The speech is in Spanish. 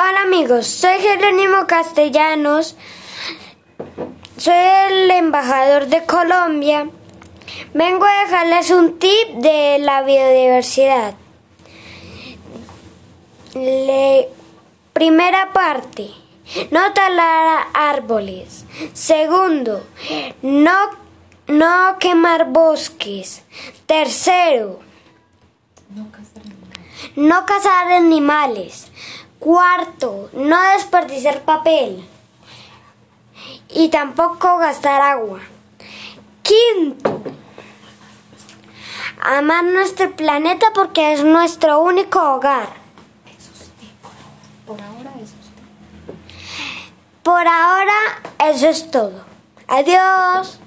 Hola amigos, soy Jerónimo Castellanos, soy el embajador de Colombia. Vengo a dejarles un tip de la biodiversidad. primera parte, no talar árboles. Segundo, no, no quemar bosques. Tercero, no cazar animales. Cuarto, no desperdiciar papel. Y tampoco gastar agua. Quinto, amar nuestro planeta porque es nuestro único hogar. Por ahora eso es todo. Por ahora eso es todo. Adiós.